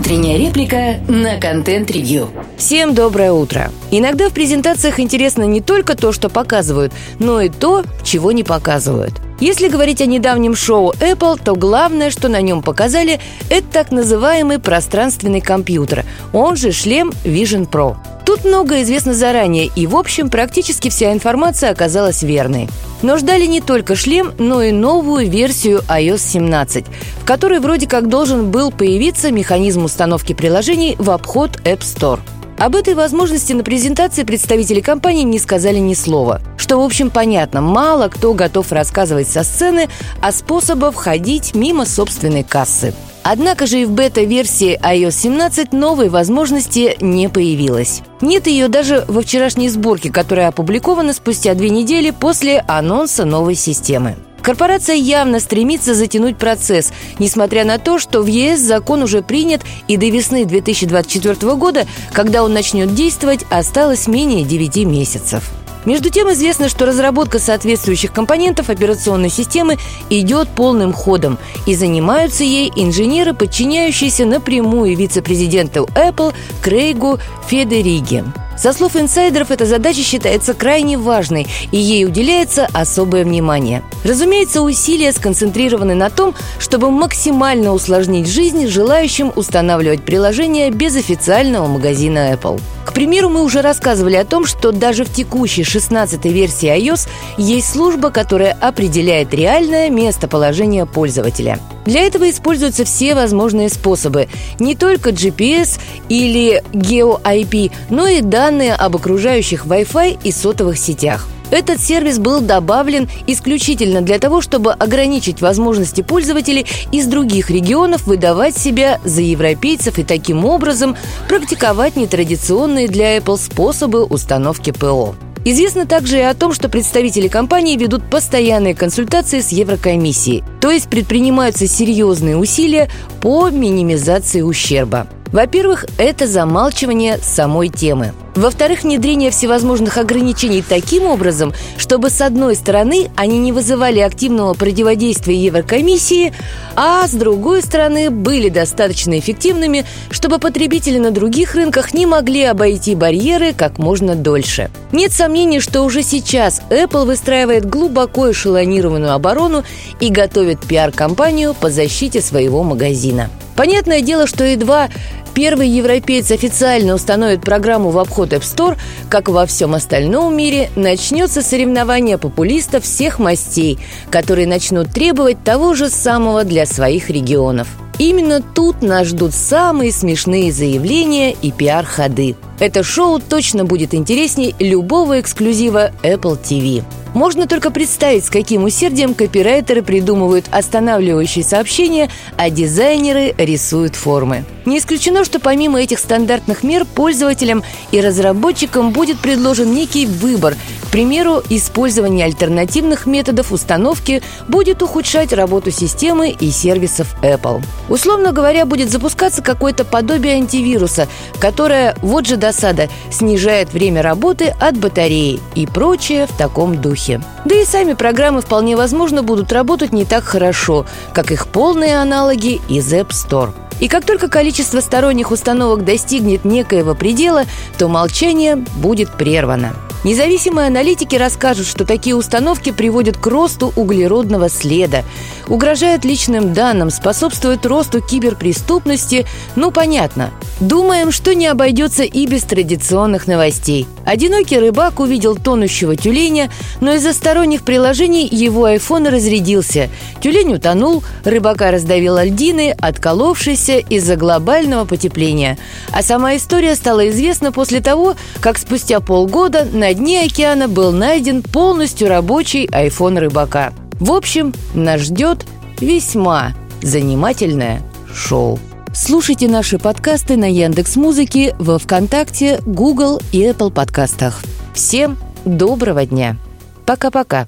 Утренняя реплика на контент-ревью. Всем доброе утро. Иногда в презентациях интересно не только то, что показывают, но и то, чего не показывают. Если говорить о недавнем шоу Apple, то главное, что на нем показали, это так называемый пространственный компьютер, он же шлем Vision Pro. Тут многое известно заранее, и, в общем, практически вся информация оказалась верной. Но ждали не только шлем, но и новую версию iOS 17, в которой вроде как должен был появиться механизм установки приложений в обход App Store. Об этой возможности на презентации представители компании не сказали ни слова. Что, в общем, понятно, мало кто готов рассказывать со сцены о способах входить мимо собственной кассы. Однако же и в бета-версии iOS 17 новой возможности не появилось. Нет ее даже во вчерашней сборке, которая опубликована спустя две недели после анонса новой системы. Корпорация явно стремится затянуть процесс, несмотря на то, что в ЕС закон уже принят и до весны 2024 года, когда он начнет действовать, осталось менее 9 месяцев. Между тем известно, что разработка соответствующих компонентов операционной системы идет полным ходом, и занимаются ей инженеры, подчиняющиеся напрямую вице-президенту Apple Крейгу Федериге. Со слов инсайдеров, эта задача считается крайне важной, и ей уделяется особое внимание. Разумеется, усилия сконцентрированы на том, чтобы максимально усложнить жизнь желающим устанавливать приложения без официального магазина Apple. К примеру, мы уже рассказывали о том, что даже в текущей 16-й версии iOS есть служба, которая определяет реальное местоположение пользователя. Для этого используются все возможные способы. Не только GPS или GeoIP, но и данные об окружающих Wi-Fi и сотовых сетях – этот сервис был добавлен исключительно для того, чтобы ограничить возможности пользователей из других регионов выдавать себя за европейцев и таким образом практиковать нетрадиционные для Apple способы установки ПО. Известно также и о том, что представители компании ведут постоянные консультации с Еврокомиссией, то есть предпринимаются серьезные усилия по минимизации ущерба. Во-первых, это замалчивание самой темы. Во-вторых, внедрение всевозможных ограничений таким образом, чтобы с одной стороны они не вызывали активного противодействия Еврокомиссии, а с другой стороны были достаточно эффективными, чтобы потребители на других рынках не могли обойти барьеры как можно дольше. Нет сомнений, что уже сейчас Apple выстраивает глубоко эшелонированную оборону и готовит пиар-компанию по защите своего магазина. Понятное дело, что едва первый европейец официально установит программу в обход App Store, как во всем остальном мире, начнется соревнование популистов всех мастей, которые начнут требовать того же самого для своих регионов. Именно тут нас ждут самые смешные заявления и пиар-ходы. Это шоу точно будет интересней любого эксклюзива Apple TV. Можно только представить, с каким усердием копирайтеры придумывают останавливающие сообщения, а дизайнеры рисуют формы. Не исключено, что помимо этих стандартных мер пользователям и разработчикам будет предложен некий выбор. Примеру, использование альтернативных методов установки будет ухудшать работу системы и сервисов Apple. Условно говоря, будет запускаться какое-то подобие антивируса, которое, вот же досада, снижает время работы от батареи и прочее в таком духе. Да и сами программы вполне возможно будут работать не так хорошо, как их полные аналоги из App Store. И как только количество сторонних установок достигнет некоего предела, то молчание будет прервано. Независимые аналитики расскажут, что такие установки приводят к росту углеродного следа, угрожают личным данным, способствуют росту киберпреступности. Ну, понятно. Думаем, что не обойдется и без традиционных новостей. Одинокий рыбак увидел тонущего тюленя, но из-за сторонних приложений его айфон разрядился. Тюлень утонул, рыбака раздавил льдины, отколовшийся из-за глобального потепления. А сама история стала известна после того, как спустя полгода на дне океана был найден полностью рабочий iPhone рыбака. В общем, нас ждет весьма занимательное шоу. Слушайте наши подкасты на Яндекс Музыке, во ВКонтакте, Google и Apple подкастах. Всем доброго дня. Пока-пока.